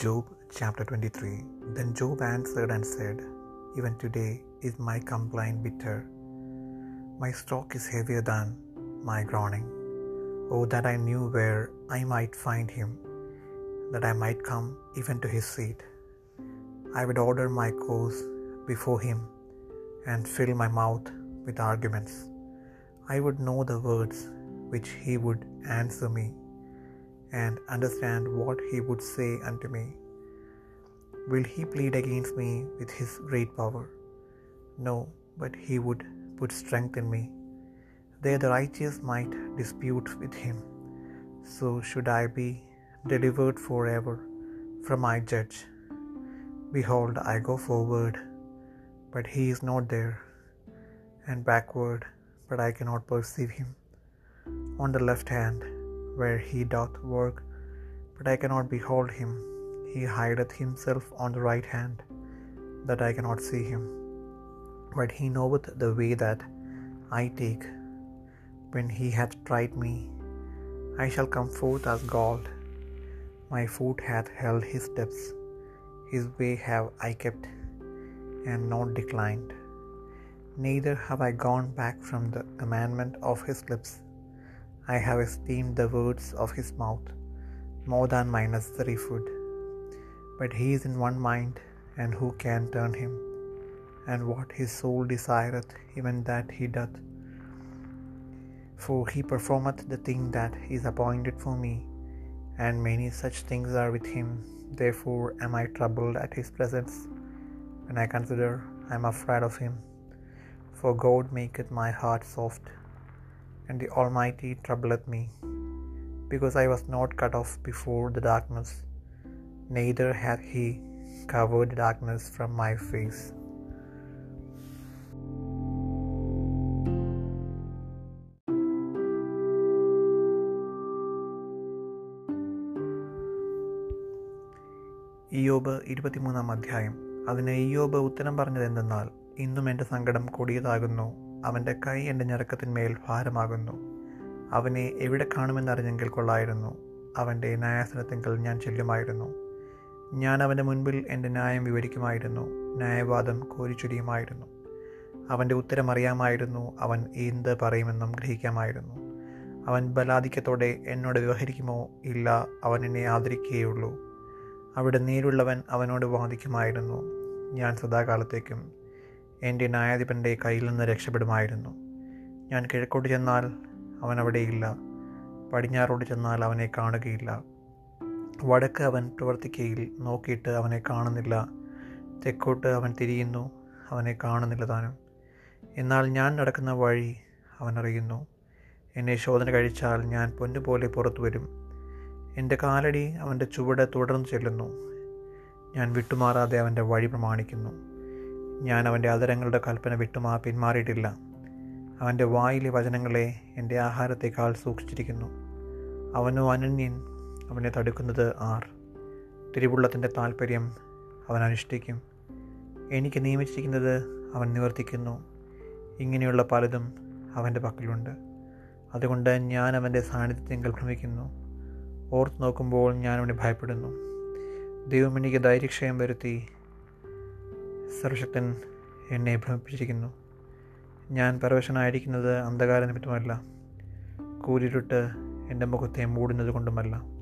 Job chapter 23 Then Job answered and said, Even today is my complaint bitter. My stroke is heavier than my groaning. Oh, that I knew where I might find him, that I might come even to his seat. I would order my course before him and fill my mouth with arguments. I would know the words which he would answer me and understand what he would say unto me. Will he plead against me with his great power? No, but he would put strength in me. There the righteous might dispute with him. So should I be delivered forever from my judge. Behold, I go forward, but he is not there, and backward, but I cannot perceive him. On the left hand, where he doth work, but I cannot behold him. He hideth himself on the right hand, that I cannot see him. But he knoweth the way that I take. When he hath tried me, I shall come forth as gold. My foot hath held his steps. His way have I kept, and not declined. Neither have I gone back from the commandment of his lips. I have esteemed the words of his mouth more than my necessary food. But he is in one mind, and who can turn him? And what his soul desireth, even that he doth. For he performeth the thing that is appointed for me, and many such things are with him. Therefore am I troubled at his presence. When I consider, I am afraid of him. For God maketh my heart soft, and the Almighty troubleth me, because I was not cut off before the darkness, neither hath he covered the darkness from my face. Iyob ഇരുപത്തിമൂന്നാം അധ്യായം അതിന് ഇയോബ് ഉത്തരം പറഞ്ഞത് എന്തെന്നാൽ ഇന്നും എന്റെ സങ്കടം കൊടിയതാകുന്നു അവന്റെ കൈ എന്റെ ഞരക്കത്തിന്മേൽ ഭാരമാകുന്നു. അവനെ എവിടെ കാണുമെന്നറിഞ്ഞെങ്കിൽ കൊള്ളായിരുന്നു. അവന്റെ ന്യായാസനത്തെങ്കിൽ ഞാൻ ചെല്ലുമായിരുന്നു. ഞാൻ അവന്റെ മുൻപിൽ എന്റെ ന്യായം വിവരിക്കുമായിരുന്നു. ന്യായവാദം കോരിച്ചൊരിയുമായിരുന്നു. അവന്റെ ഉത്തരം അറിയാമായിരുന്നു. അവൻ എന്ത് പറയുമെന്നും ഗ്രഹിക്കാമായിരുന്നു. അവൻ ബലാധിക്യത്തോടെ എന്നോട് വ്യവഹരിക്കുമോ? ഇല്ല അവൻ എന്നെ ആദരിക്കുകയുള്ളൂ അവിടെ നേരുള്ളവൻ അവനോട് വാദിക്കുമായിരുന്നു. ഞാൻ സദാകാലത്തേക്കും എന്റെ ന്യായാധിപന്റെ കയ്യിൽ നിന്ന് രക്ഷപ്പെടുമായിരുന്നു. ഞാൻ കിഴക്കോട്ട് ചെന്നാൽ അവൻ അവിടെയില്ല. പടിഞ്ഞാറോട് ചെന്നാൽ അവനെ കാണുകയില്ല. വടക്ക് അവൻ പ്രവർത്തിക്കയിൽ നോക്കിയിട്ട് അവനെ കാണുന്നില്ല. തെക്കോട്ട് അവൻ തിരിയുന്നു അവനെ കാണുന്നില്ല താനും. എന്നാൽ ഞാൻ നടക്കുന്ന വഴി അവൻ അറിയുന്നു. എന്നെ ശോധന കഴിച്ചാൽ ഞാൻ പൊന്നുപോലെ പുറത്തു വരും. എന്റെ കാലടി അവന്റെ ചുവട് തുടർന്ന് ചെല്ലുന്നു. ഞാൻ വിട്ടുമാറാതെ അവന്റെ വഴി പ്രമാണിക്കുന്നു. ഞാൻ അവന്റെ അതരങ്ങളുടെ കൽപ്പന വിട്ടുമാ പിന്മാറിയിട്ടില്ല. അവന്റെ വായിലെ വചനങ്ങളെ എന്റെ ആഹാരത്തേക്കാൾ സൂക്ഷിച്ചിരിക്കുന്നു. അവനോ അനന്യൻ അവനെ തടുക്കുന്നത് ആർ. തിരുവുള്ളത്തിന്റെ താല്പര്യം അവൻ അനുഷ്ഠിക്കും. എനിക്ക് നിയമിച്ചിരിക്കുന്നത് അവൻ നിവർത്തിക്കുന്നു. ഇങ്ങനെയുള്ള പലതും അവന്റെ പക്കലുണ്ട്. അതുകൊണ്ട് ഞാൻ അവന്റെ സാന്നിധ്യത്തെങ്കിൽ ഭ്രമിക്കുന്നു ഓർത്ത് നോക്കുമ്പോൾ ഞാൻ അവനെ ഭയപ്പെടുന്നു. ദൈവം എനിക്ക് ധൈര്യക്ഷയം വരുത്തി സർവശക്തൻ എന്നെ ഭ്രമിപ്പിച്ചിരിക്കുന്നു. ഞാൻ പരവശനായിരിക്കുന്നത് അന്ധകാര നിമിത്തമല്ല കൂരിരുട്ട് എന്റെ മുഖത്തെ മൂടുന്നത് കൊണ്ടുമല്ല.